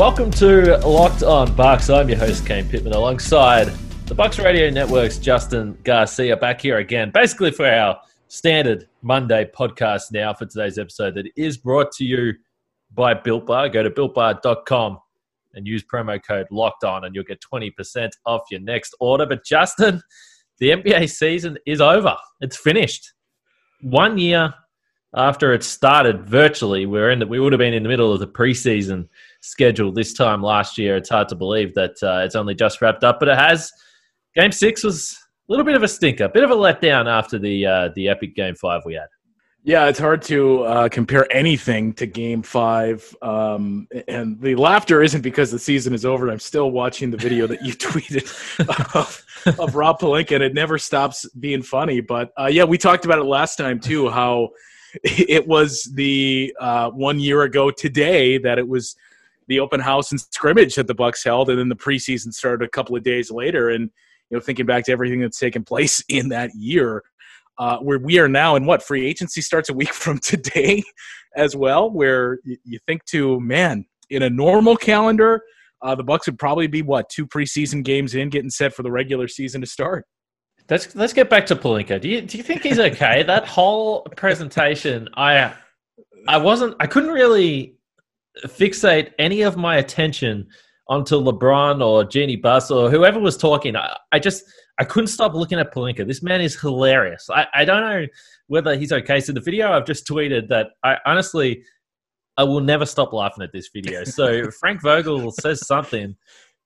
Welcome to Locked On Bucks. I'm your host, Kane Pittman, alongside the Bucks Radio Network's Justin Garcia, back here again, basically for our standard Monday podcast now for today's episode that is brought to you by Built Bar. Go to builtbar.com and use promo code Locked On, and you'll get 20% off your next order. But Justin, the NBA season is over. It's finished. One year after it started virtually, we're in the, we would have been in the middle of the preseason schedule this time last year. It's hard to believe that uh, it's only just wrapped up, but it has. Game six was a little bit of a stinker, a bit of a letdown after the uh, the epic game five we had. Yeah, it's hard to uh, compare anything to Game Five, um, and the laughter isn't because the season is over. I'm still watching the video that you tweeted of, of Rob Pelinka, and it never stops being funny. But uh, yeah, we talked about it last time too. How it was the uh, one year ago today that it was the open house and scrimmage that the Bucks held, and then the preseason started a couple of days later. And you know, thinking back to everything that's taken place in that year, uh, where we are now, and what free agency starts a week from today, as well. Where you, think to man, in a normal calendar, uh, the Bucks would probably be what two preseason games in, getting set for the regular season to start. Let's let's get back to Pelinka. Do you do you think he's okay? that whole presentation, I I wasn't I couldn't really fixate any of my attention onto LeBron or Jeanie Buss or whoever was talking. I, I just I couldn't stop looking at Pelinka. This man is hilarious. I, I don't know whether he's okay. So the video I've just tweeted that I honestly I will never stop laughing at this video. So Frank Vogel says something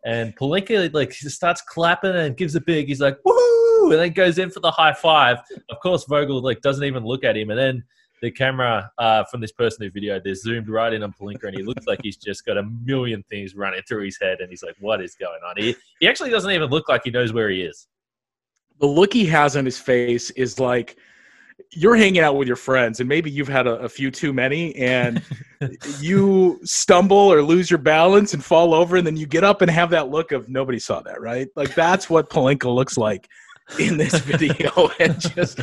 and Pelinka like starts clapping and gives a big he's like woohoo and then goes in for the high five. Of course Vogel like doesn't even look at him and then the camera uh, from this person who videoed this zoomed right in on Pelinka, and he looks like he's just got a million things running through his head, and he's like, "What is going on?" He he actually doesn't even look like he knows where he is. The look he has on his face is like you're hanging out with your friends, and maybe you've had a, a few too many, and you stumble or lose your balance and fall over, and then you get up and have that look of nobody saw that, right? Like that's what Pelinka looks like in this video and just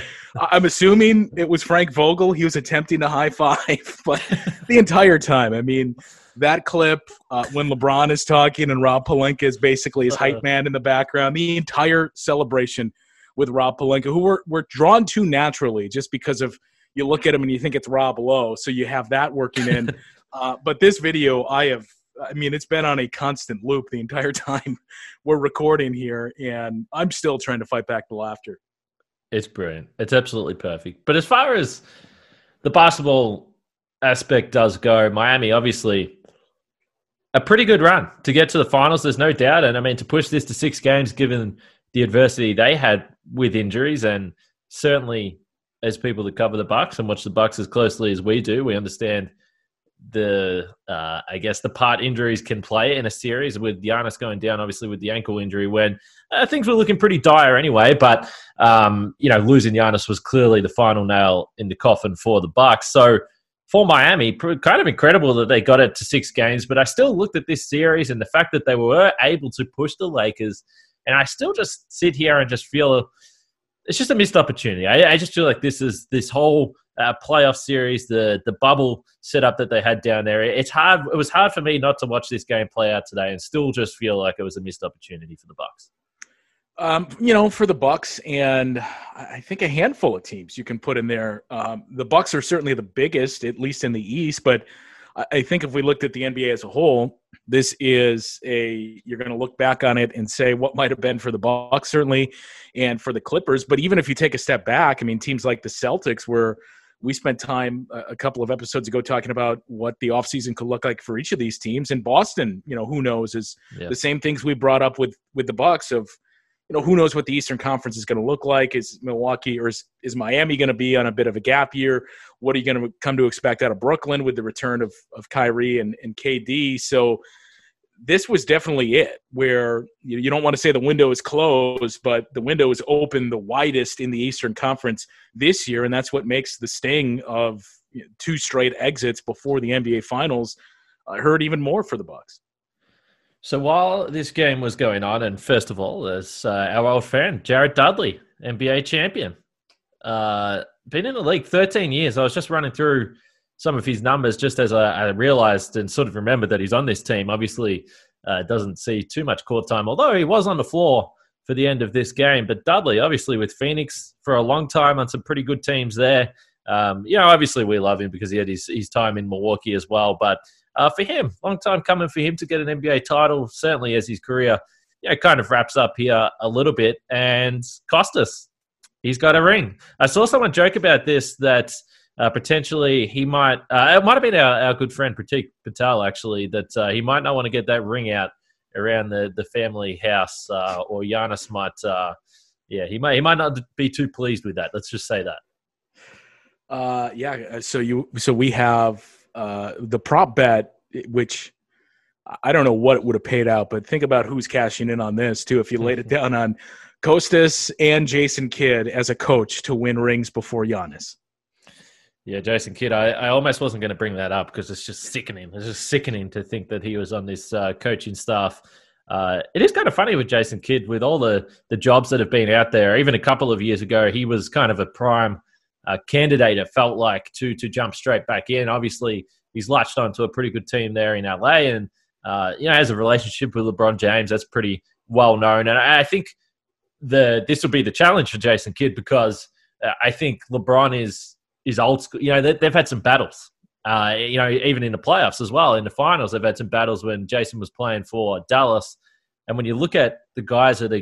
i'm assuming it was frank vogel. He was attempting to high five but the entire time i mean that clip uh, when lebron is talking and rob pelinka is basically his hype man in the background the entire celebration with rob pelinka who we're, we're drawn to naturally just because of you look at him and you think it's rob lowe so you have that working in. Uh, but this video i have I mean, it's been on a constant loop the entire time we're recording here, and I'm still trying to fight back the laughter. It's brilliant. It's absolutely perfect. But as far as the basketball aspect does go, Miami obviously a pretty good run to get to the finals. There's no doubt, and I mean to push this to six games, given the adversity they had with injuries, and certainly as people that cover the Bucks and watch the Bucks as closely as we do, we understand the uh, I guess the part injuries can play in a series with Giannis going down, obviously with the ankle injury when uh, things were looking pretty dire anyway. But um, you know, losing Giannis was clearly the final nail in the coffin for the Bucks. So for Miami, kind of incredible that they got it to six games. But I still looked at this series and the fact that they were able to push the Lakers, and I still just sit here and just feel it's just a missed opportunity. I, I just feel like this is this whole uh, playoff series, the the bubble setup that they had down there. It's hard. It was hard for me not to watch this game play out today and still just feel like it was a missed opportunity for the Bucks. Um, you know, for the Bucks and I think a handful of teams you can put in there. Um, the Bucks are certainly the biggest, at least in the East. But I think if we looked at the NBA as a whole, this is a you're going to look back on it and say what might have been for the Bucks certainly, and for the Clippers. But even if you take a step back, I mean, teams like the Celtics were we spent time a couple of episodes ago talking about what the offseason could look like for each of these teams. In Boston, you know, who knows is yeah. the same things we brought up with with the Bucks of you know, who knows what the Eastern Conference is going to look like? Is Milwaukee or is, is Miami going to be on a bit of a gap year? What are you going to come to expect out of Brooklyn with the return of, of Kyrie and, and KD? So this was definitely it where you, don't want to say the window is closed, but the window is open the widest in the Eastern Conference this year. And that's what makes the sting of two straight exits before the NBA Finals uh, hurt even more for the Bucks. So while this game was going on, and first of all, there's uh, our old friend Jared Dudley, NBA champion. Uh, been in the league 13 years. I was just running through some of his numbers just as I, I realized and sort of remembered that he's on this team. Obviously, uh, doesn't see too much court time, although he was on the floor for the end of this game. But Dudley, obviously, with Phoenix for a long time on some pretty good teams there. Um, you know, obviously, we love him because he had his, his time in Milwaukee as well. But uh, for him, long time coming for him to get an NBA title, certainly as his career, you know, kind of wraps up here a little bit. And Kostas, he's got a ring. I saw someone joke about this that uh, potentially he might, uh, it might have been our, our good friend Pratik Patel actually, that uh, he might not want to get that ring out around the, the family house, uh, or Giannis might, uh, yeah, he might he might not be too pleased with that. Let's just say that. Uh, yeah. So you so we have uh, the prop bet, which I don't know what it would have paid out, but think about who's cashing in on this too. If you laid it down on Kostas and Jason Kidd as a coach to win rings before Giannis. Yeah, Jason Kidd. I, I almost wasn't going to bring that up because it's just sickening. It's just sickening to think that he was on this uh, coaching staff. Uh, it is kind of funny with Jason Kidd, with all the, the jobs that have been out there. Even a couple of years ago, he was kind of a prime uh, candidate. It felt like to to jump straight back in. Obviously, he's latched onto a pretty good team there in LA, and uh, you know has a relationship with LeBron James. That's pretty well known, and I think the this will be the challenge for Jason Kidd because uh, I think LeBron is is old school. You know they, have had some battles. Uh, you know, even in the playoffs as well, in the finals, they've had some battles when Jason was playing for Dallas. And when you look at the guys that are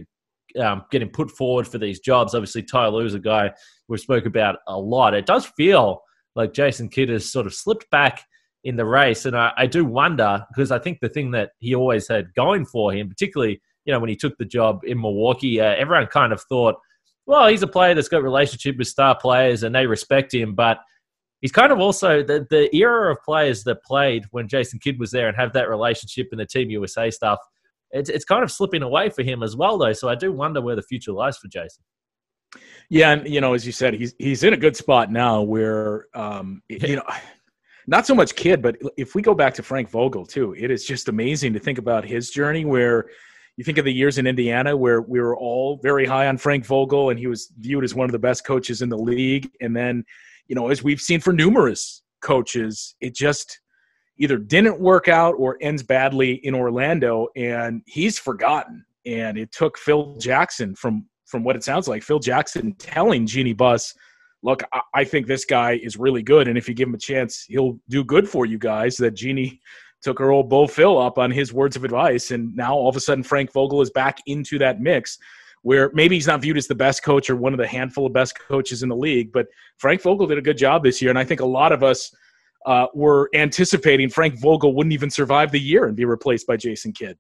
um, getting put forward for these jobs. Obviously, Ty Lue's a guy we spoke about a lot. It does feel like Jason Kidd has sort of slipped back in the race, and I, I do wonder because I think the thing that he always had going for him, particularly you know when he took the job in Milwaukee, uh, everyone kind of thought, well, he's a player that's got relationship with star players and they respect him, but he's kind of also the, the era of players that played when Jason Kidd was there and have that relationship in the Team USA stuff it's it's kind of slipping away for him as well, though. So I do wonder where the future lies for Jason. Yeah, and you know, as you said, he's he's in a good spot now where um, you know, not so much Kidd, but if we go back to Frank Vogel too, it is just amazing to think about his journey where you think of the years in Indiana where we were all very high on Frank Vogel and he was viewed as one of the best coaches in the league. And then, you know, as we've seen for numerous coaches, it just either didn't work out or ends badly in Orlando, and he's forgotten. And it took Phil Jackson from from what it sounds like, Phil Jackson telling Jeanie Buss, "Look, I, I think this guy is really good, and if you give him a chance, he'll do good for you guys." That Jeanie took her old Bull Phil up on his words of advice, and now all of a sudden Frank Vogel is back into that mix where maybe he's not viewed as the best coach or one of the handful of best coaches in the league, but Frank Vogel did a good job this year, and I think a lot of us uh, were anticipating Frank Vogel wouldn't even survive the year and be replaced by Jason Kidd.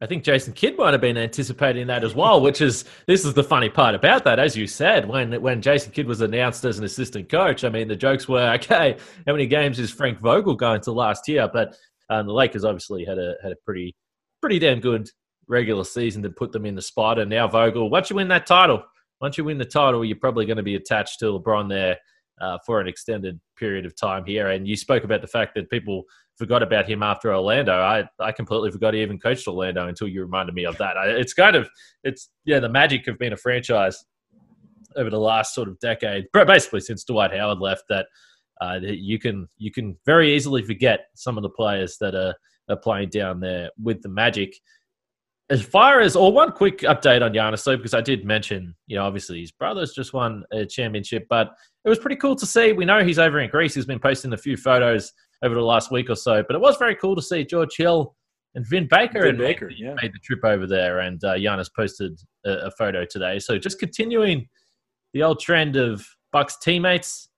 I think Jason Kidd might have been anticipating that as well, which is this is the funny part about that. As you said, when when Jason Kidd was announced as an assistant coach, I mean the jokes were okay. How many games is Frank Vogel going to last year? But um, the Lakers obviously had a had a pretty pretty damn good regular season to put them in the spot. And now Vogel, once you win that title, once you win the title, you're probably going to be attached to LeBron there uh, for an extended period of time here. And you spoke about the fact that people forgot about him after Orlando. I, I completely forgot he even coached Orlando until you reminded me of that. I, it's kind of it's yeah the magic of being a franchise over the last sort of decade, basically since Dwight Howard left. That uh, you can you can very easily forget some of the players that are, are playing down there with the Magic as far as, or one quick update on Giannis, though, because I did mention, you know, obviously his brother's just won a championship, but it was pretty cool to see. We know he's over in Greece. He's been posting a few photos over the last week or so, but it was very cool to see George Hill and Vin Baker Vin and Baker yeah. made the trip over there, and uh, Giannis posted a, a photo today. So just continuing the old trend of Bucks teammates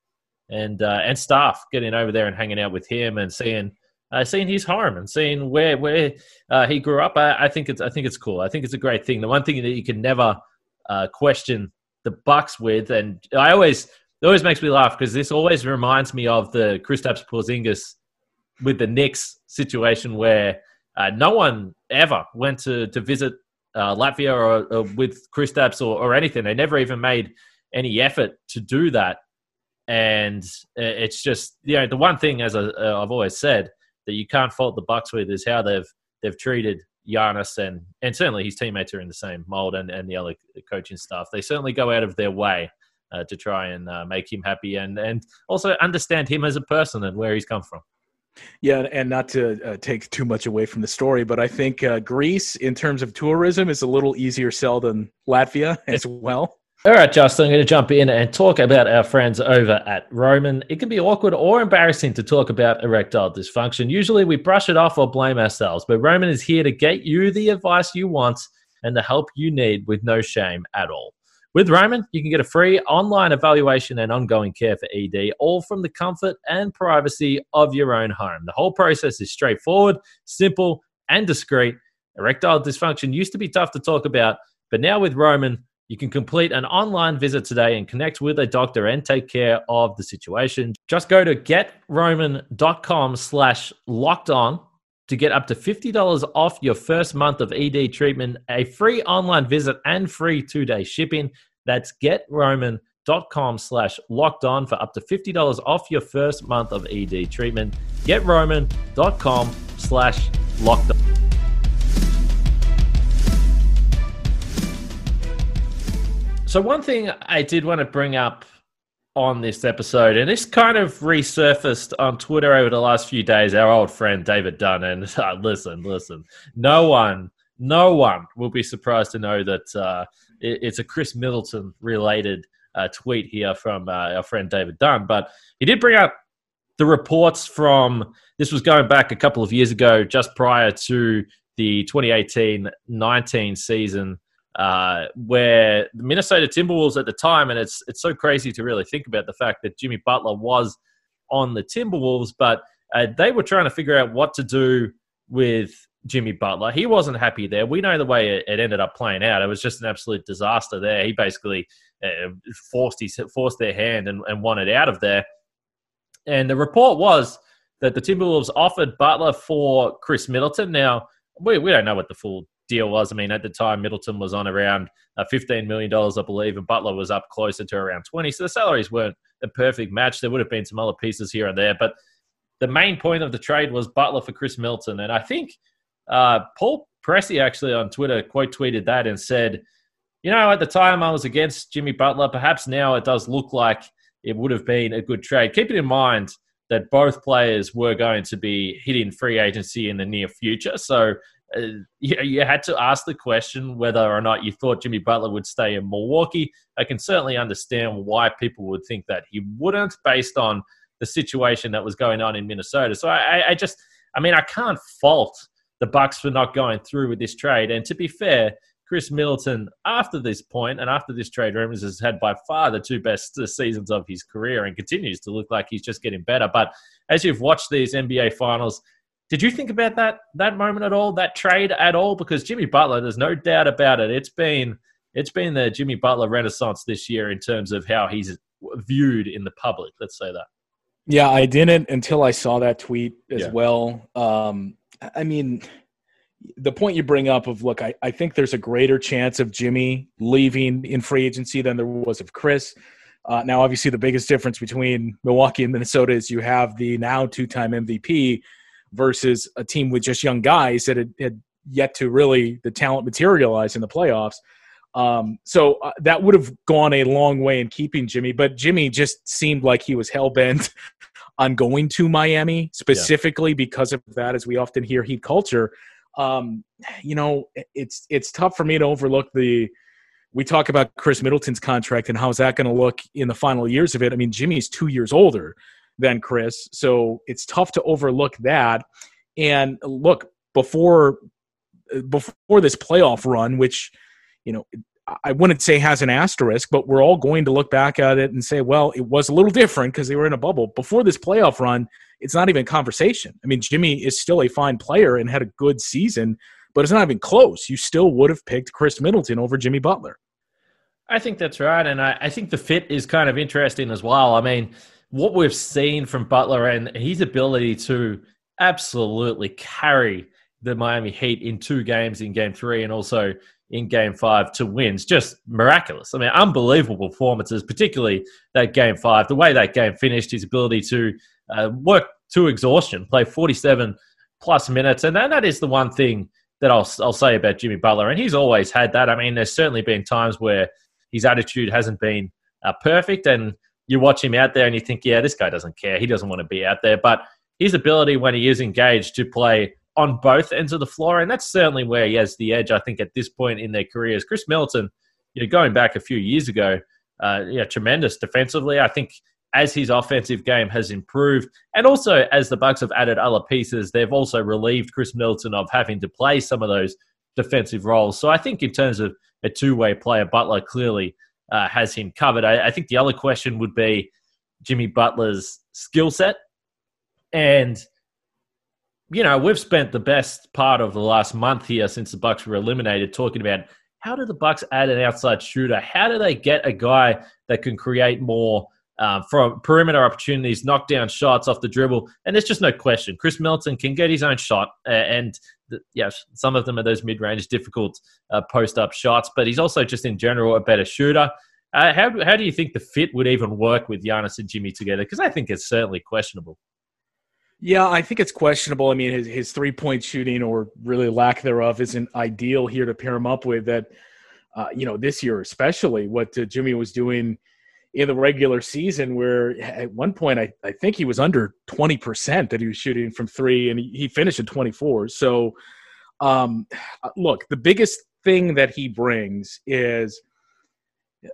and uh, and staff getting over there and hanging out with him and seeing uh, seeing his home and seeing where where uh, he grew up. I, I, think it's I think it's cool. I think it's a great thing. The one thing that you can never uh, question the Bucks with, and I always it always makes me laugh because this always reminds me of the Kristaps Porzingis with the Knicks situation where uh, no one ever went to to visit uh, Latvia or, or, with Kristaps or, or anything. They never even made any effort to do that. And it's just you know the one thing, as I, I've always said, that you can't fault the Bucks with is how they've they've treated Giannis and and certainly his teammates are in the same mold and, and the other coaching staff. They certainly go out of their way uh, to try and uh, make him happy and and also understand him as a person and where he's come from. Yeah, and not to uh, take too much away from the story, but I think uh, Greece, in terms of tourism, is a little easier sell than Latvia as well. All right, Justin, I'm going to jump in and talk about our friends over at Roman. It can be awkward or embarrassing to talk about erectile dysfunction. Usually we brush it off or blame ourselves, but Roman is here to get you the advice you want and the help you need with no shame at all. With Roman, you can get a free online evaluation and ongoing care for ED, all from the comfort and privacy of your own home. The whole process is straightforward, simple, and discreet. Erectile dysfunction used to be tough to talk about, but now with Roman, you can complete an online visit today and connect with a doctor and take care of the situation. Just go to getroman.com slash locked on to get up to $50 off your first month of ED treatment, a free online visit, and free two day shipping. That's getroman.com slash locked on for up to $50 off your first month of ED treatment. Getroman.com slash locked on. So, one thing I did want to bring up on this episode, and this kind of resurfaced on Twitter over the last few days. Our old friend David Dunn, and uh, listen, listen, no one, no one will be surprised to know that uh, it, it's a Khris Middleton related uh, tweet here from uh, our friend David Dunn. But he did bring up the reports from this was going back a couple of years ago, just prior to the 2018-19 season uh, where the Minnesota Timberwolves at the time, and it's it's so crazy to really think about the fact that Jimmy Butler was on the Timberwolves, but uh, they were trying to figure out what to do with Jimmy Butler. He wasn't happy there. We know the way it, it ended up playing out. It was just an absolute disaster there. He basically uh, forced his forced their hand and, and wanted out of there. And the report was that the Timberwolves offered Butler for Khris Middleton. Now we, we don't know what the full deal was. I mean, at the time, Middleton was on around uh, $15 million, I believe, and Butler was up closer to around 20. So the salaries weren't a perfect match. There would have been some other pieces here and there, but the main point of the trade was Butler for Khris Middleton. And I think uh, Paul Pressey actually on Twitter quote tweeted that and said, you know, at the time I was against Jimmy Butler. Perhaps now it does look like it would have been a good trade. Keep it in mind that both players were going to be hitting free agency in the near future. So uh, you, you had to ask the question whether or not you thought Jimmy Butler would stay in Milwaukee. I can certainly understand why people would think that he wouldn't, based on the situation that was going on in Minnesota. So I, I just, I mean, I can't fault the Bucks for not going through with this trade. And to be fair, Khris Middleton, after this point and after this trade rumors, has had by far the two best seasons of his career and continues to look like he's just getting better. But as you've watched these NBA finals, did you think about that that moment at all, that trade at all? Because Jimmy Butler, there's no doubt about it. It's been it's been the Jimmy Butler renaissance this year in terms of how he's viewed in the public. Let's say that. Yeah, I didn't until I saw that tweet as yeah. well. Um, I mean, the point you bring up of look, I, I think there's a greater chance of Jimmy leaving in free agency than there was of Khris. Uh, now, obviously, the biggest difference between Milwaukee and Minnesota is you have the now two-time MVP versus a team with just young guys that had, had yet to really the talent materialize in the playoffs. Um, so uh, that would have gone a long way in keeping Jimmy, but Jimmy just seemed like he was hell bent on going to Miami specifically yeah. because of that, as we often hear heat culture. Um, you know, it's it's tough for me to overlook the. We talk about Khris Middleton's contract and how's that going to look in the final years of it. I mean, Jimmy's two years older than Khris. So it's tough to overlook that. And look, before before this playoff run, which you know, I wouldn't say has an asterisk, but we're all going to look back at it and say, well, it was a little different because they were in a bubble. Before this playoff run, it's not even conversation. I mean, Jimmy is still a fine player and had a good season, but it's not even close. You still would have picked Khris Middleton over Jimmy Butler. I think that's right. And I, I think the fit is kind of interesting as well. I mean, what we've seen from Butler and his ability to absolutely carry the Miami Heat in two games in game three and also in game five to wins just miraculous. I mean, unbelievable performances, particularly that game five. The way that game finished, his ability to uh, work to exhaustion, play 47 plus minutes. And that, that is the one thing that I'll, I'll say about Jimmy Butler. And he's always had that. I mean, there's certainly been times where his attitude hasn't been uh, perfect. And you watch him out there and you think, yeah, this guy doesn't care. He doesn't want to be out there. But his ability when he is engaged to play on both ends of the floor, and that's certainly where he has the edge, I think, at this point in their careers. Khris Middleton, you know, going back a few years ago, uh, yeah, tremendous defensively. I think as his offensive game has improved, and also as the Bucks have added other pieces, they've also relieved Khris Middleton of having to play some of those defensive roles. So I think in terms of a two-way player, Butler clearly uh, has him covered. I, I think the other question would be Jimmy Butler's skill set, and you know we've spent the best part of the last month here since the Bucks were eliminated talking about how do the Bucks add an outside shooter? How do they get a guy that can create more? Um, from perimeter opportunities, knockdown shots off the dribble, and there's just no question. Khris Middleton can get his own shot, uh, and the, yes, some of them are those mid-range, difficult uh, post-up shots, but he's also just in general a better shooter. Uh, how how do you think the fit would even work with Giannis and Jimmy together? Because I think it's certainly questionable. Yeah, I think it's questionable. I mean, his, his three point shooting or really lack thereof isn't ideal here to pair him up with. That, uh, you know, this year especially, what uh, Jimmy was doing in the regular season where at one point I, I think he was under 20% that he was shooting from three and he, he finished at 24. So, um, look, the biggest thing that he brings is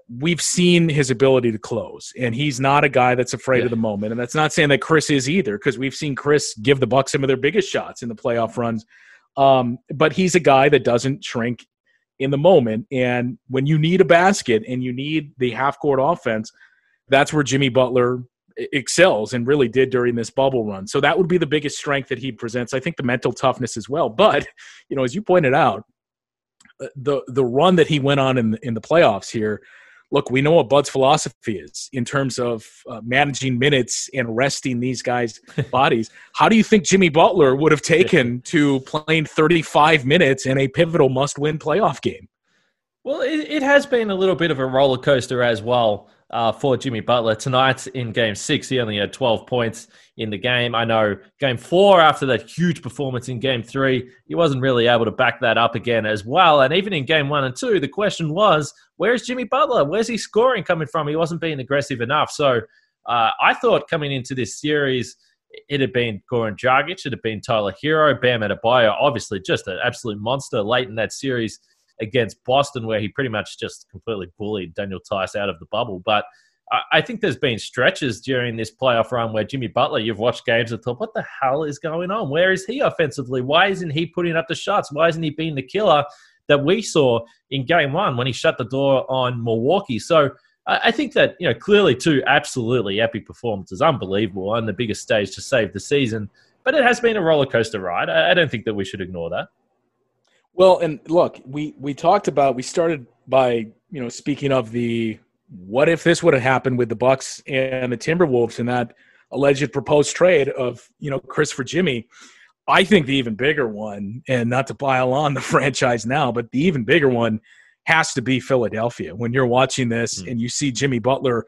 we've seen his ability to close and he's not a guy that's afraid yeah. of the moment and that's not saying that khris is either because we've seen khris give the bucks some of their biggest shots in the playoff runs um, but he's a guy that doesn't shrink in the moment. And when you need a basket and you need the half court offense, that's where Jimmy Butler excels and really did during this bubble run. So that would be the biggest strength that he presents. I think the mental toughness as well. But, you know, as you pointed out, uh, the the run that he went on in in the playoffs here look, we know what Bud's philosophy is in terms of uh, managing minutes and resting these guys' bodies. How do you think Jimmy Butler would have taken to playing 35 minutes in a pivotal must win playoff game? Well, it, it, has been a little bit of a roller coaster as well uh, for Jimmy Butler. Tonight in game six, he only had 12 points in the game. I know game four, after that huge performance in game three, he wasn't really able to back that up again as well. And even in game one and two, the question was, where's Jimmy Butler? Where's he scoring coming from? He wasn't being aggressive enough. So uh, I thought coming into this series, it had been Goran Dragic, it had been Tyler Herro, Bam Adebayo, obviously just an absolute monster late in that series against Boston, where he pretty much just completely bullied Daniel Theis out of the bubble. But I think there's been stretches during this playoff run where Jimmy Butler, you've watched games and thought, what the hell is going on? Where is he offensively? Why isn't he putting up the shots? Why isn't he being the killer that we saw in game one when he shut the door on Milwaukee? So I think that, you know, clearly two absolutely epic performances, unbelievable on the biggest stage to save the season. But it has been a roller coaster ride. I don't think that we should ignore that. Well, and look, we we talked about we started by you know speaking of the what if this would have happened with the Bucks and the Timberwolves in that alleged proposed trade of you know Khris for Jimmy. I think the even bigger one, and not to pile on the franchise now, but the even bigger one has to be Philadelphia. When you're watching this mm. and you see Jimmy Butler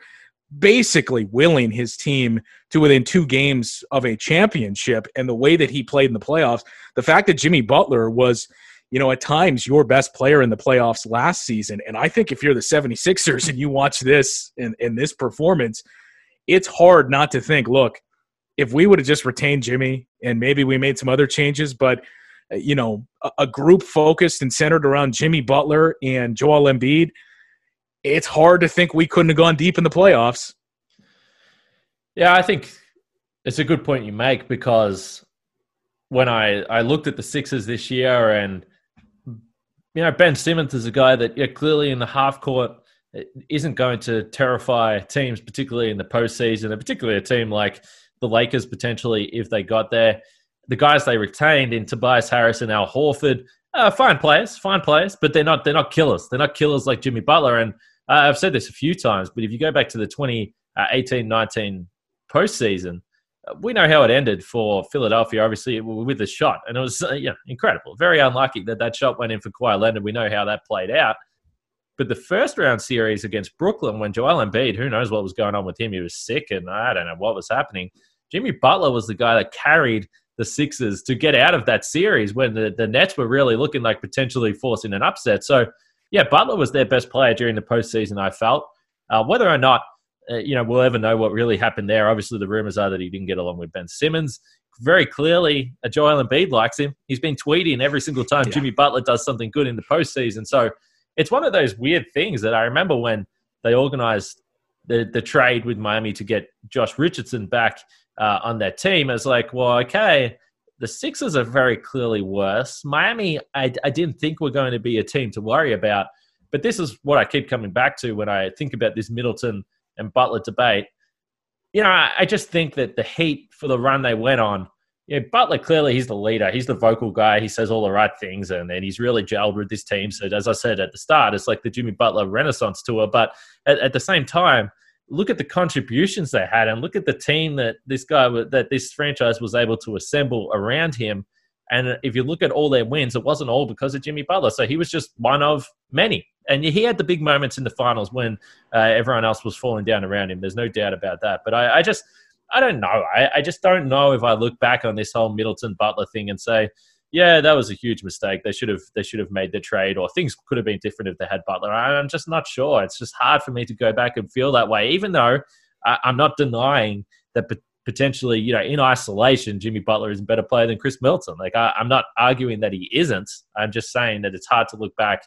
basically willing his team to within two games of a championship and the way that he played in the playoffs, the fact that Jimmy Butler was – you know, at times your best player in the playoffs last season. And I think if you're the 76ers and you watch this and, this performance, it's hard not to think, look, if we would have just retained Jimmy and maybe we made some other changes, but uh, you know, a, a group focused and centered around Jimmy Butler and Joel Embiid, it's hard to think we couldn't have gone deep in the playoffs. Yeah, I think it's a good point you make because when I, I looked at the Sixers this year and you know, Ben Simmons is a guy that yeah, clearly in the half court isn't going to terrify teams, particularly in the postseason, and particularly a team like the Lakers potentially if they got there. The guys they retained in Tobias Harris and Al Horford, uh, fine players, fine players, but they're not they're not killers. They're not killers like Jimmy Butler. And uh, I've said this a few times, but if you go back to the 2018-19 postseason, we know how it ended for Philadelphia, obviously with the shot, and it was uh, yeah incredible. Very unlucky that that shot went in for Kawhi Leonard. We know how that played out. But the first round series against Brooklyn, when Joel Embiid, who knows what was going on with him, he was sick and I don't know what was happening. Jimmy Butler was the guy that carried the Sixers to get out of that series when the, the Nets were really looking like potentially forcing an upset. So, yeah, Butler was their best player during the postseason, I felt. Uh, whether or not, uh, you know, we'll ever know what really happened there. Obviously, the rumors are that he didn't get along with Ben Simmons. Very clearly, Joel Embiid likes him. He's been tweeting every single time yeah. Jimmy Butler does something good in the postseason. So, it's one of those weird things that I remember when they organized the the trade with Miami to get Josh Richardson back uh, on their team. It's like, well, okay, the Sixers are very clearly worse. Miami, I, I didn't think were going to be a team to worry about, but this is what I keep coming back to when I think about this Middleton and Butler debate. You know, I, I just think that the Heat for the run they went on yeah, Butler clearly he's the leader. He's the vocal guy. He says all the right things, and, and he's really gelled with this team. So as I said at the start, it's like the Jimmy Butler Renaissance tour. But at, at the same time, look at the contributions they had, and look at the team that this guy that this franchise was able to assemble around him. And if you look at all their wins, it wasn't all because of Jimmy Butler. So he was just one of many. And he had the big moments in the finals when uh, everyone else was falling down around him. There's no doubt about that. But I, I just I don't know. I, I just don't know if I look back on this whole Middleton Butler thing and say, yeah, that was a huge mistake. They should have they should have made the trade, or things could have been different if they had Butler. I'm just not sure. It's just hard for me to go back and feel that way, even though I'm not denying that potentially, you know, in isolation, Jimmy Butler is a better player than Khris Milton. Like I, I'm not arguing that he isn't. I'm just saying that it's hard to look back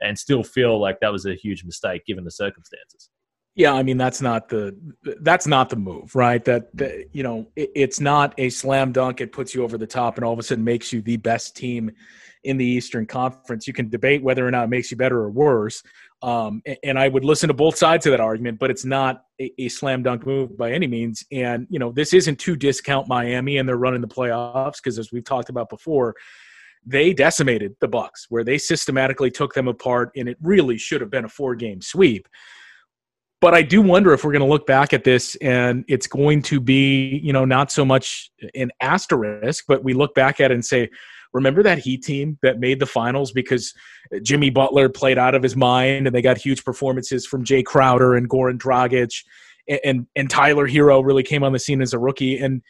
and still feel like that was a huge mistake given the circumstances. Yeah, I mean that's not the that's not the move, right? That, mm-hmm. that you know, it, it's not a slam dunk. It puts you over the top, and all of a sudden makes you the best team in the Eastern Conference. You can debate whether or not it makes you better or worse, um, and, I would listen to both sides of that argument. But it's not a, a, slam dunk move by any means. And you know, this isn't to discount Miami and they're running the playoffs because, as we've talked about before, they decimated the Bucks, where they systematically took them apart, and it really should have been a four game sweep but I do wonder if we're going to look back at this and it's going to be, you know, not so much an asterisk, but we look back at it and say, remember that Heat team that made the finals because Jimmy Butler played out of his mind and they got huge performances from Jae Crowder and Goran Dragic. And, and, and Tyler Herro really came on the scene as a rookie. And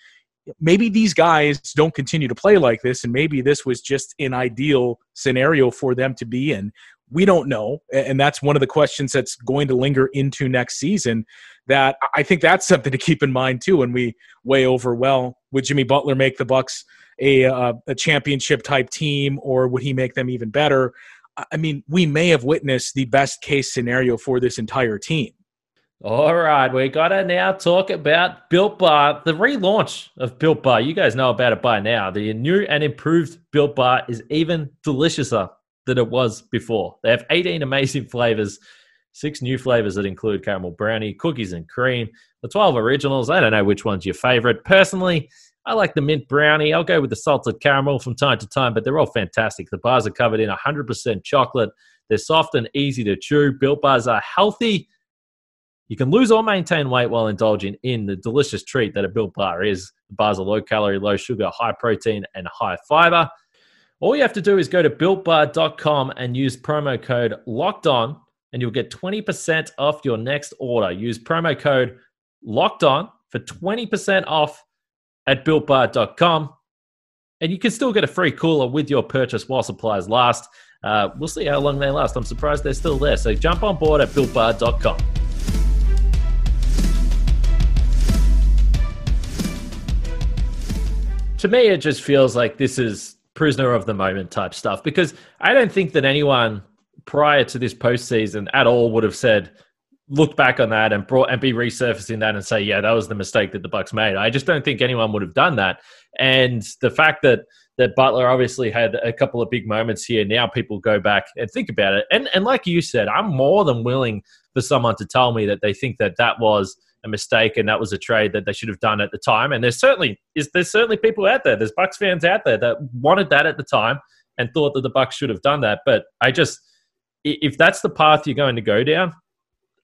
maybe these guys don't continue to play like this and maybe this was just an ideal scenario for them to be in. We don't know. And that's one of the questions that's going to linger into next season that i think that's something to keep in mind too when we weigh over well would jimmy butler make the bucks a, uh, a championship type team or would he make them even better i mean we may have witnessed the best case scenario for this entire team all right, we got to now talk about Built Bar, the relaunch of Built Bar. You guys know about it by now. The new and improved Built Bar is even deliciouser than it was before. They have 18 amazing flavors, six new flavors that include caramel brownie, cookies and cream, the 12 originals. I don't know which one's your favorite. Personally, I like the mint brownie. I'll go with the salted caramel from time to time, but they're all fantastic. The bars are covered in 100% chocolate. They're soft and easy to chew. Built bars are healthy. You can lose or maintain weight while indulging in the delicious treat that a built bar is. The bars are low calorie, low sugar, high protein, and high fiber. All you have to do is go to builtbar.com and use promo code locked on, and you'll get 20% off your next order. Use promo code locked on for 20% off at builtbar.com. And you can still get a free cooler with your purchase while supplies last. Uh, we'll see how long they last. I'm surprised they're still there. So jump on board at builtbar.com. To me, it just feels like this is prisoner of the moment type stuff because I don't think that anyone prior to this postseason at all would have said look back on that and brought and be resurfacing that and say yeah that was the mistake that the bucks made i just don't think anyone would have done that and the fact that that Butler obviously had a couple of big moments here. Now people go back and think about it, and and like you said, I'm more than willing for someone to tell me that they think that that was a mistake and that was a trade that they should have done at the time. And there's certainly is there's certainly people out there, there's Bucks fans out there that wanted that at the time and thought that the Bucks should have done that. But I just if that's the path you're going to go down,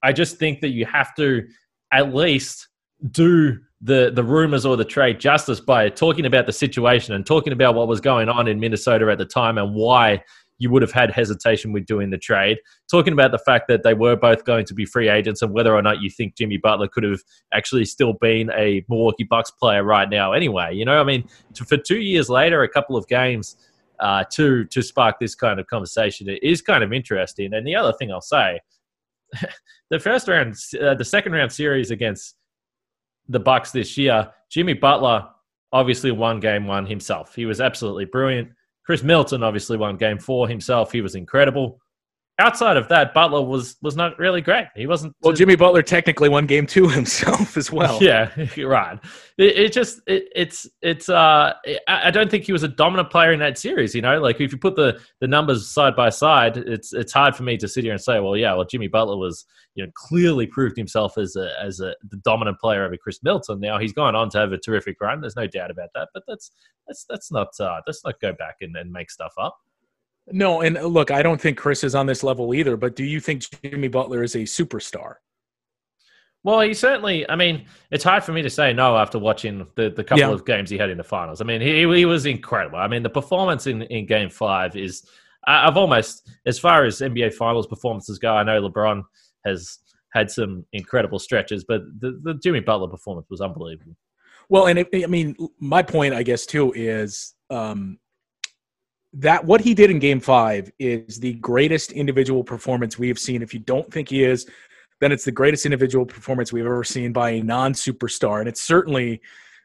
I just think that you have to at least do the the rumors or the trade justice by talking about the situation and talking about what was going on in Minnesota at the time and why you would have had hesitation with doing the trade. Talking about the fact that they were both going to be free agents and whether or not you think Jimmy Butler could have actually still been a Milwaukee Bucks player right now. Anyway, you know, I mean, for two years later, a couple of games uh, to to spark this kind of conversation it is kind of interesting. And the other thing I'll say, the first round, uh, the second round series against the Bucks this year, Jimmy Butler obviously won game one himself. He was absolutely brilliant. Khris Milton obviously won game four himself. He was incredible. Outside of that, Butler was was not really great. He wasn't. Well, Jimmy Butler technically won game two himself as well. Yeah, right. It, it just it, it's it's. uh I don't think he was a dominant player in that series. You know, like if you put the the numbers side by side, it's it's hard for me to sit here and say, well, yeah, well, Jimmy Butler was you know clearly proved himself as a as a the dominant player over Khris Milton. Now he's gone on to have a terrific run. There's no doubt about that. But that's that's that's not uh, let's not go back and, and make stuff up. No, and uh, look, I don't think Khris is on this level either. But do you think Jimmy Butler is a superstar? Well, he certainly. I mean, it's hard for me to say no after watching the, the couple yeah. of games he had in the finals. I mean, he, he was incredible. I mean, the performance in, in Game Five is. I've almost, as far as NBA Finals performances go, I know LeBron has had some incredible stretches, but the, the Jimmy Butler performance was unbelievable. Well, and it, I mean, my point, I guess, too, is um, that what he did in game five is the greatest individual performance we have seen. If you don't think he is, then it's the greatest individual performance we've ever seen by a non superstar. And it's certainly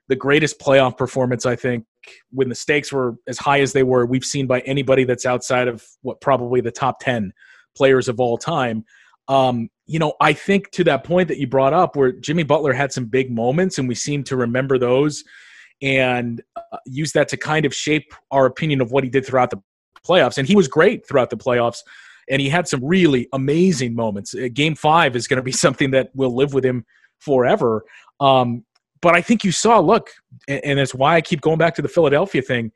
the greatest playoff performance, I think, when the stakes were as high as they were, we've seen by anybody that's outside of what probably the top 10 players of all time. Um, you know, I think to that point that you brought up where Jimmy Butler had some big moments and we seem to remember those and uh, use that to kind of shape our opinion of what he did throughout the playoffs. And he was great throughout the playoffs, and he had some really amazing moments. Uh, game five is going to be something that will live with him forever. Um, but I think you saw, look, and, and that's why I keep going back to the Philadelphia thing.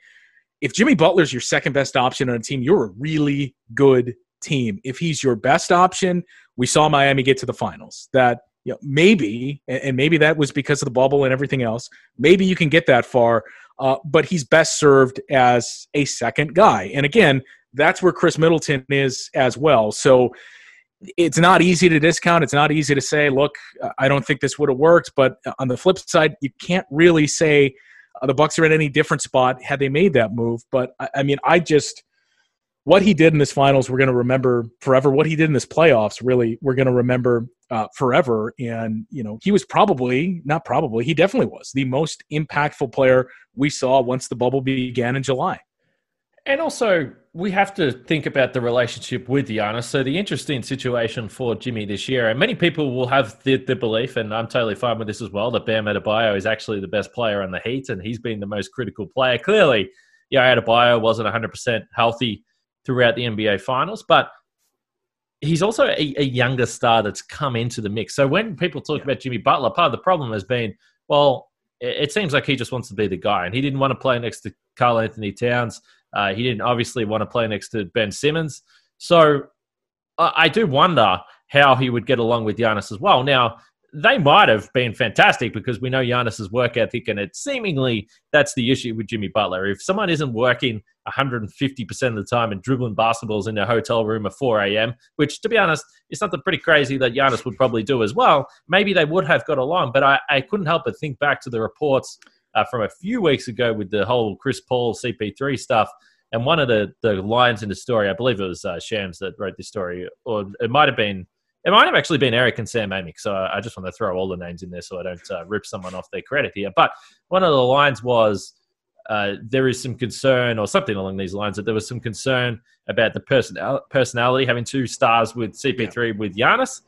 If Jimmy Butler's your second best option on a team, you're a really good team. If he's your best option, we saw Miami get to the finals. That you know, maybe, and maybe that was because of the bubble and everything else. Maybe you can get that far, uh, but he's best served as a second guy. And again, that's where Khris Middleton is as well. So it's not easy to discount. It's not easy to say, look, I don't think this would have worked. But on the flip side, you can't really say uh, the Bucks are in any different spot had they made that move. But I, I mean, I just what he did in this finals, we're going to remember forever. What he did in this playoffs, really, we're going to remember uh, forever. And, you know, he was probably, not probably, he definitely was the most impactful player we saw once the bubble began in July. And also, we have to think about the relationship with Giannis. So, the interesting situation for Jimmy this year, and many people will have the, the belief, and I'm totally fine with this as well, that Bam Adebayo is actually the best player on the Heat, and he's been the most critical player. Clearly, yeah, Adebayo wasn't 100% healthy throughout the NBA Finals, but he's also a, a, younger star that's come into the mix. So when people talk yeah. about Jimmy Butler, part of the problem has been, well, it, seems like he just wants to be the guy, and he didn't want to play next to Karl-Anthony Towns. Uh, he didn't obviously want to play next to Ben Simmons. So I, I do wonder how he would get along with Giannis as well. Now, they might have been fantastic because we know Giannis's work ethic, and it seemingly that's the issue with Jimmy Butler. If someone isn't working 150% of the time and dribbling basketballs in their hotel room at 4 a.m., which, to be honest, is something pretty crazy that Giannis would probably do as well, maybe they would have got along. But I, I couldn't help but think back to the reports uh, from a few weeks ago with the whole Chris Paul CP3 stuff. And one of the, the lines in the story, I believe it was uh, Shams that wrote this story, or it might have been it might have actually been Eric Nehm Sam Amick, so I just want to throw all the names in there so I don't uh, rip someone off their credit here. But one of the lines was uh, there is some concern, or something along these lines, that there was some concern about the person personality having two stars with CP3 yeah. with Giannis.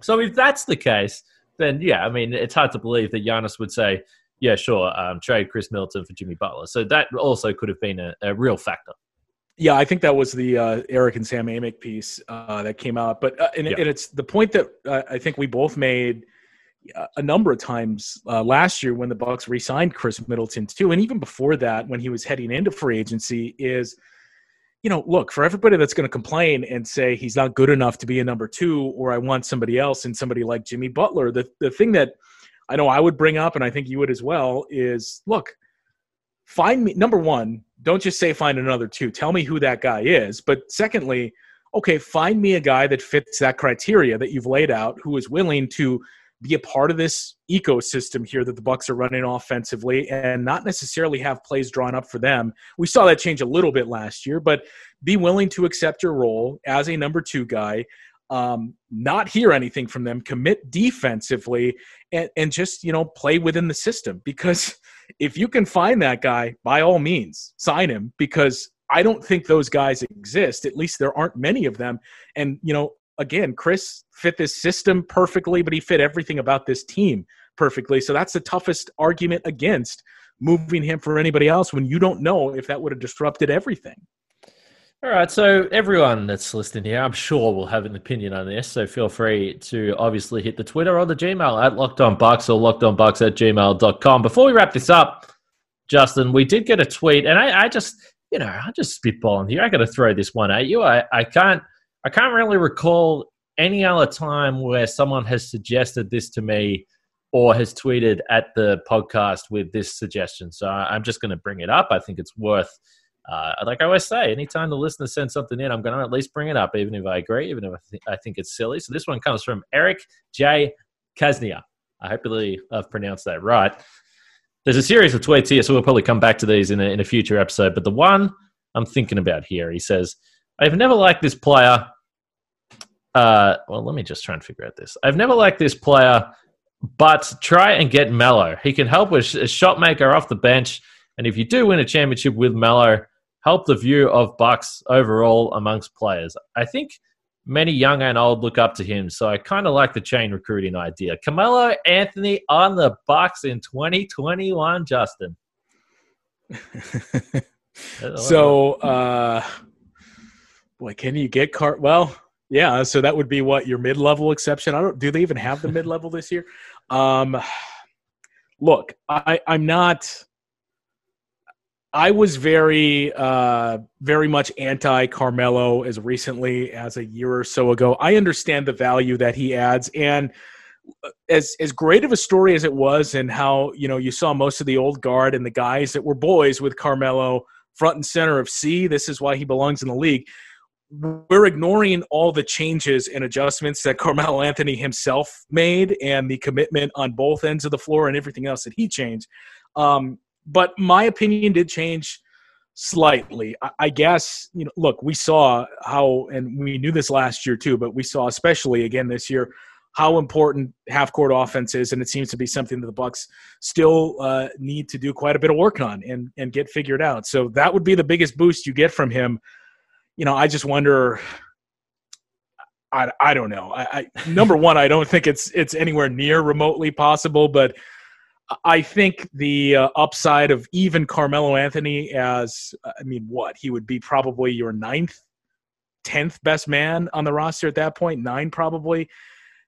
So if that's the case, then yeah, I mean, it's hard to believe that Giannis would say, yeah, sure, um, trade Khris Middleton for Jimmy Butler. So that also could have been a, a real factor. Yeah, I think that was the uh, Eric Nehm Sam Amick piece uh, that came out. But uh, and, Yeah. and it's the point that uh, I think we both made uh, a number of times uh, last year when the Bucks re-signed Khris Middleton too, and even before that when he was heading into free agency is. You know, look for everybody that's going to complain and say he's not good enough to be a number two, or I want somebody else and somebody like Jimmy Butler. The the thing that I know I would bring up, and I think you would as well, is look, find me number one don't just say find another two. Tell me who that guy is. But secondly okay find me a guy that fits that criteria that you've laid out who is willing to be a part of this ecosystem here that the bucks are running offensively and not necessarily have plays drawn up for them. We saw that change a little bit last year but be willing to accept your role as a number two guy um, not hear anything from them commit defensively and, and just you know play within the system. Because if you can find that guy, by all means, sign him because I don't think those guys exist. At least there aren't many of them. And, you know, again, Khris fit this system perfectly, but he fit everything about this team perfectly. So that's the toughest argument against moving him for anybody else when you don't know if that would have disrupted everything. All right, so everyone that's listening here, I'm sure will have an opinion on this. So feel free to obviously hit the Twitter or the Gmail at lockedonbucks or lockedonbucks at gmail.com. Before we wrap this up, Justin, we did get a tweet, and I, I just, you know, I just spitballing here. I got to throw this one at you. I, I can't, I can't really recall any other time where someone has suggested this to me or has tweeted at the podcast with this suggestion. So I'm just going to bring it up. I think it's worth uh, like I always say, anytime the listener sends something in, I'm going to at least bring it up, even if I agree, even if I, th- I think it's silly. So this one comes from Eric J. Kaznia. I hope I've pronounced that right. There's a series of tweets here, so we'll probably come back to these in a, in a future episode. But the one I'm thinking about here, he says, I've never liked this player. Uh, well, let me just try and figure out this. I've never liked this player, but try and get Melo. He can help with a shot maker off the bench. And if you do win a championship with Melo, help the view of Bucks overall amongst players. I think many young and old look up to him, so I kind of like the chain recruiting idea. Carmelo Anthony on the Bucks in 2021, Justin. so, uh, boy, can you get Cart? Well, yeah. So that would be what your mid-level exception. I don't. Do they even have the mid-level this year? Um, look, I, I'm not. I was very, uh, very much anti Carmelo as recently as a year or so ago. I understand the value that he adds, and as as great of a story as it was, and how you know you saw most of the old guard and the guys that were boys with Carmelo front and center of C. This is why he belongs in the league. We're ignoring all the changes and adjustments that Carmelo Anthony himself made, and the commitment on both ends of the floor, and everything else that he changed. Um, but my opinion did change slightly. I, I guess you know. Look, we saw how, and we knew this last year too, but we saw especially again this year how important half court offense is, and it seems to be something that the Bucks still uh, need to do quite a bit of work on and and get figured out. So that would be the biggest boost you get from him. You know, I just wonder. I, I don't know. I, I number one, I don't think it's it's anywhere near remotely possible, but I think the uh, upside of even Carmelo Anthony as I mean, what he would be probably your ninth, tenth best man on the roster at that point, nine probably.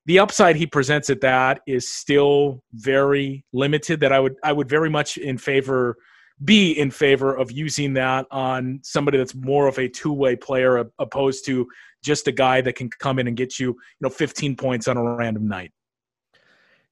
The upside he presents at that is still very limited. That I would I would very much in favor be in favor of using that on somebody that's more of a two way player opposed to just a guy that can come in and get you you know 15 points on a random night.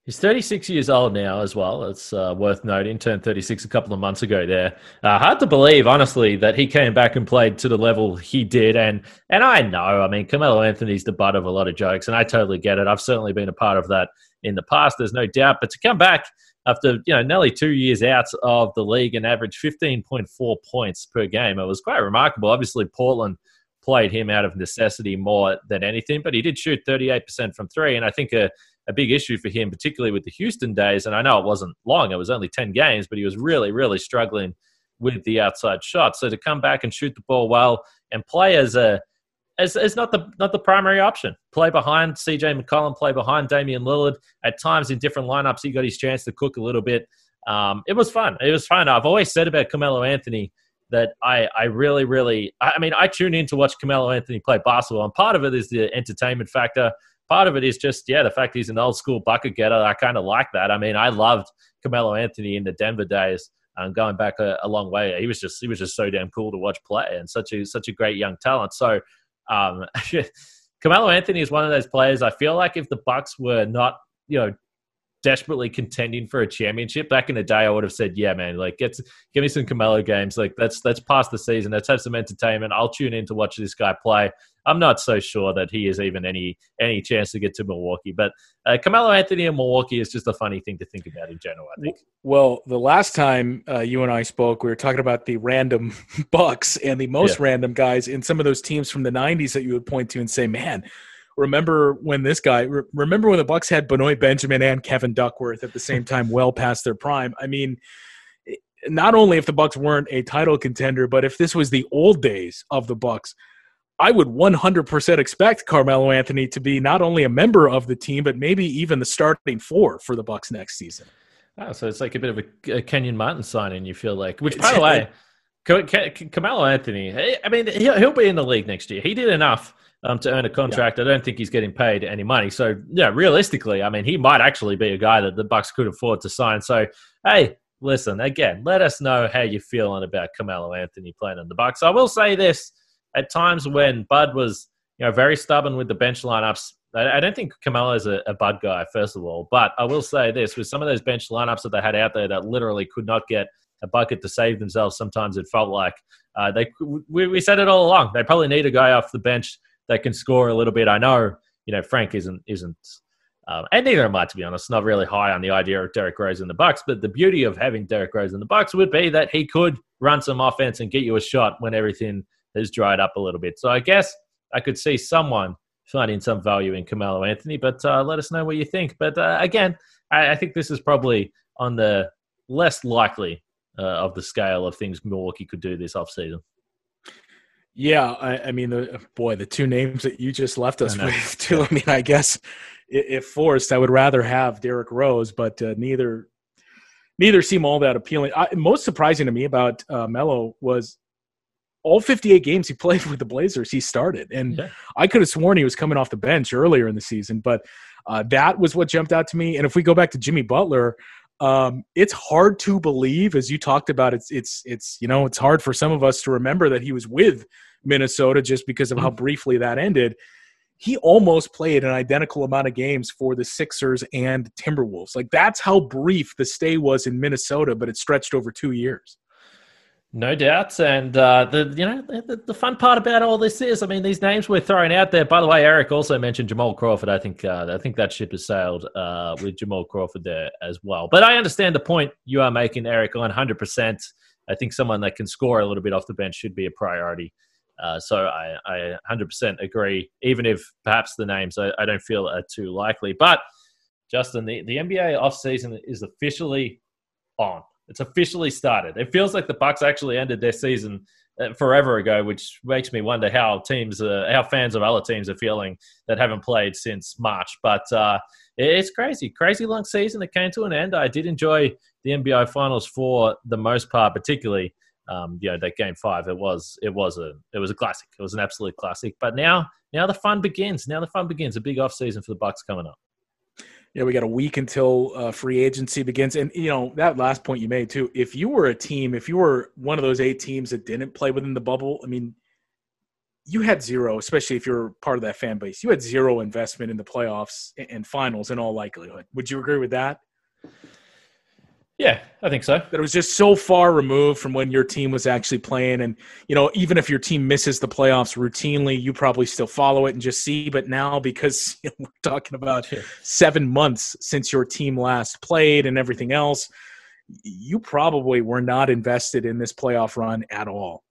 He's 36 years old now as well. It's uh, worth noting. Turned 36 a couple of months ago there. Uh, hard to believe, honestly, that he came back and played to the level he did. And and I know, I mean, Carmelo Anthony's the butt of a lot of jokes, and I totally get it. I've certainly been a part of that in the past. There's no doubt. But to come back after you know nearly two years out of the league and average 15.4 points per game, it was quite remarkable. Obviously, Portland played him out of necessity more than anything, but he did shoot 38% from three, and I think a a big issue for him, particularly with the Houston days. And I know it wasn't long; it was only ten games, but he was really, really struggling with the outside shot. So to come back and shoot the ball well and play as a as, as not the not the primary option. Play behind CJ McCollum, play behind Damian Lillard. At times in different lineups, he got his chance to cook a little bit. um, it was fun. It was fun. I've always said about Carmelo Anthony that I, I really, really, I mean, I tune in to watch Carmelo Anthony play basketball, and part of it is the entertainment factor. Part of it is just, yeah, the fact he's an old school bucket getter. I kind of like that. I mean, I loved Carmelo Anthony in the Denver days, um, going back a, a, long way. He was just, he was just so damn cool to watch play, and such a such a great young talent. So, um, Carmelo Anthony is one of those players. I feel like if the Bucks were not, you know, desperately contending for a championship. Back in the day, I would have said, "Yeah, man, like get give me some Carmelo games. Like let's let's pass the season. Let's have some entertainment. I'll tune in to watch this guy play." I'm not so sure that he has even any any chance to get to Milwaukee. But uh, Carmelo Anthony in Milwaukee is just a funny thing to think about in general. I think. Well, the last time uh, you and I spoke, we were talking about the random Bucks and the most yeah. random guys in some of those teams from the '90s that you would point to and say, "Man." remember when this guy remember when the bucks had benoit benjamin and kevin duckworth at the same time well past their prime i mean not only if the bucks weren't a title contender but if this was the old days of the bucks i would 100% expect carmelo anthony to be not only a member of the team but maybe even the starting four for the bucks next season oh, so it's like a bit of a, a kenyon martin signing you feel like which by the way Carmelo Anthony, I mean, he'll be in the league next year. He did enough um, to earn a contract. Yeah. I don't think he's getting paid any money. So yeah, realistically, I mean, he might actually be a guy that the Bucks could afford to sign. So hey, listen again. Let us know how you're feeling about Carmelo Anthony playing in the Bucks. I will say this: at times when Bud was, you know, very stubborn with the bench lineups. I don't think is a, a Bud guy, first of all. But I will say this: with some of those bench lineups that they had out there that literally could not get a bucket to save themselves, sometimes it felt like uh, they. We, we said it all along. They probably need a guy off the bench that can score a little bit. I know, you know, Frank isn't isn't, um, and neither am I, to be honest. Not really high on the idea of Derrick Rose in the Bucks, but the beauty of having Derrick Rose in the Bucks would be that he could run some offense and get you a shot when everything has dried up a little bit. So I guess I could see someone finding some value in Carmelo Anthony, but uh, let us know what you think. But uh, again, I, I, think this is probably on the less likely uh, of the scale of things Milwaukee could do this offseason. Yeah, I, I, mean, the, boy, the two names that you just left us with, too. I mean, I guess if forced, I would rather have Derrick Rose, but uh, neither neither seem all that appealing. I, most surprising to me about uh, Melo was all 58 games he played with the Blazers, he started, and yeah. I could have sworn he was coming off the bench earlier in the season, but uh, that was what jumped out to me. And if we go back to Jimmy Butler, um, it's hard to believe, as you talked about. It's it's it's you know it's hard for some of us to remember that he was with Minnesota just because of how mm. briefly that ended. He almost played an identical amount of games for the Sixers and Timberwolves. Like that's how brief the stay was in Minnesota, but it stretched over two years. No doubt, and uh, the you know the, the, fun part about all this is, I mean, these names we're throwing out there. By the way, Eric also mentioned Jamal Crawford. I think uh, I think that ship has sailed uh, with Jamal Crawford there as well. But I understand the point you are making, Eric. On hundred percent, I think someone that can score a little bit off the bench should be a priority. Uh, so I, I 100% agree, even if perhaps the names I, I, don't feel are too likely. But Justin, the, the NBA offseason is officially on. It's officially started. It feels like the Bucks actually ended their season uh, forever ago, which makes me wonder how teams, uh, how fans of other teams are feeling that haven't played since March. But uh, it's crazy, crazy long season that came to an end. I did enjoy the NBA Finals for the most part, particularly um, you know that game five. It was it was a it was a classic. It was an absolute classic. But now now the fun begins. Now the fun begins. A big off season for the bucks coming up yeah we got a week until uh, free agency begins. And you know that last point you made too if you were a team if you were one of those eight teams that didn't play within the bubble i mean you had zero especially if you're part of that fan base you had zero investment in the playoffs and finals in all likelihood. Would you agree with that yeah, I think so. That it was just so far removed from when your team was actually playing. And, you know, even if your team misses the playoffs routinely, you probably still follow it and just see. But now, because you know, we're talking about yeah. seven months since your team last played and everything else, you probably were not invested in this playoff run at all.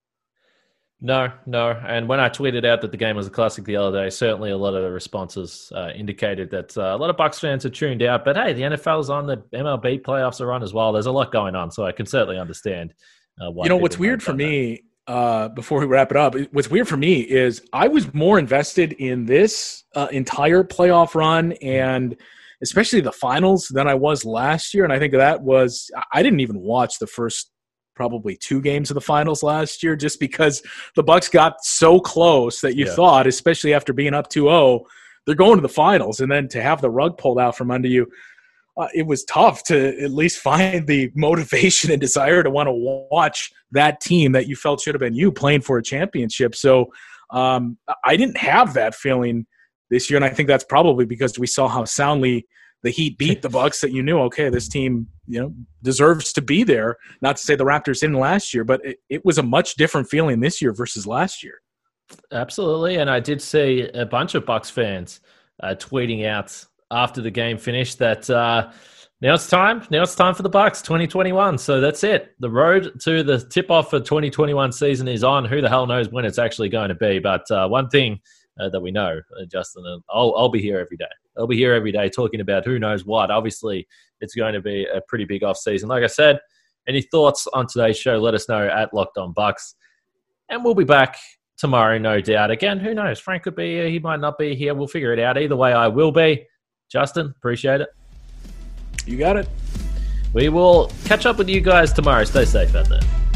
No, no. And when I tweeted out that the game was a classic the other day, certainly a lot of the responses uh, indicated that uh, a lot of Bucks fans are tuned out. But hey, the NFL's on, the MLB playoffs are on as well. There's a lot going on, so I can certainly understand. Uh, you know what's weird for me? Uh, before we wrap it up, what's weird for me is I was more invested in this uh, entire playoff run and especially the finals, than I was last year. And I think that was I didn't even watch the first probably two games of the finals last year just because the Bucks got so close that you Yeah. thought, especially after being up 2-0, they're going to the finals, and then to have the rug pulled out from under you. Uh, it was tough to at least find the motivation and desire to want to watch that team that you felt should have been you playing for a championship. So um, I didn't have that feeling this year, and I think that's probably because we saw how soundly the Heat beat the Bucks. That you knew, okay, this team, you know, deserves to be there. Not to say the Raptors didn't last year, but it, it was a much different feeling this year versus last year. Absolutely, and I did see a bunch of Bucks fans uh, tweeting out after the game finished that uh, now it's time. Now it's time for the Bucks 2021. So that's it. The road to the tip off for 2021 season is on. Who the hell knows when it's actually going to be? But uh, one thing uh, that we know, uh, Justin, and I'll, I'll be here every day. I'll be here every day talking about who knows what. Obviously, it's going to be a pretty big off season. Like I said, any thoughts on today's show? Let us know at Locked On Bucks, and we'll be back tomorrow, no doubt. Again, who knows? Frank could be here. He might not be here. We'll figure it out. Either way, I will be. Justin, appreciate it. You got it. We will catch up with you guys tomorrow. Stay safe out there.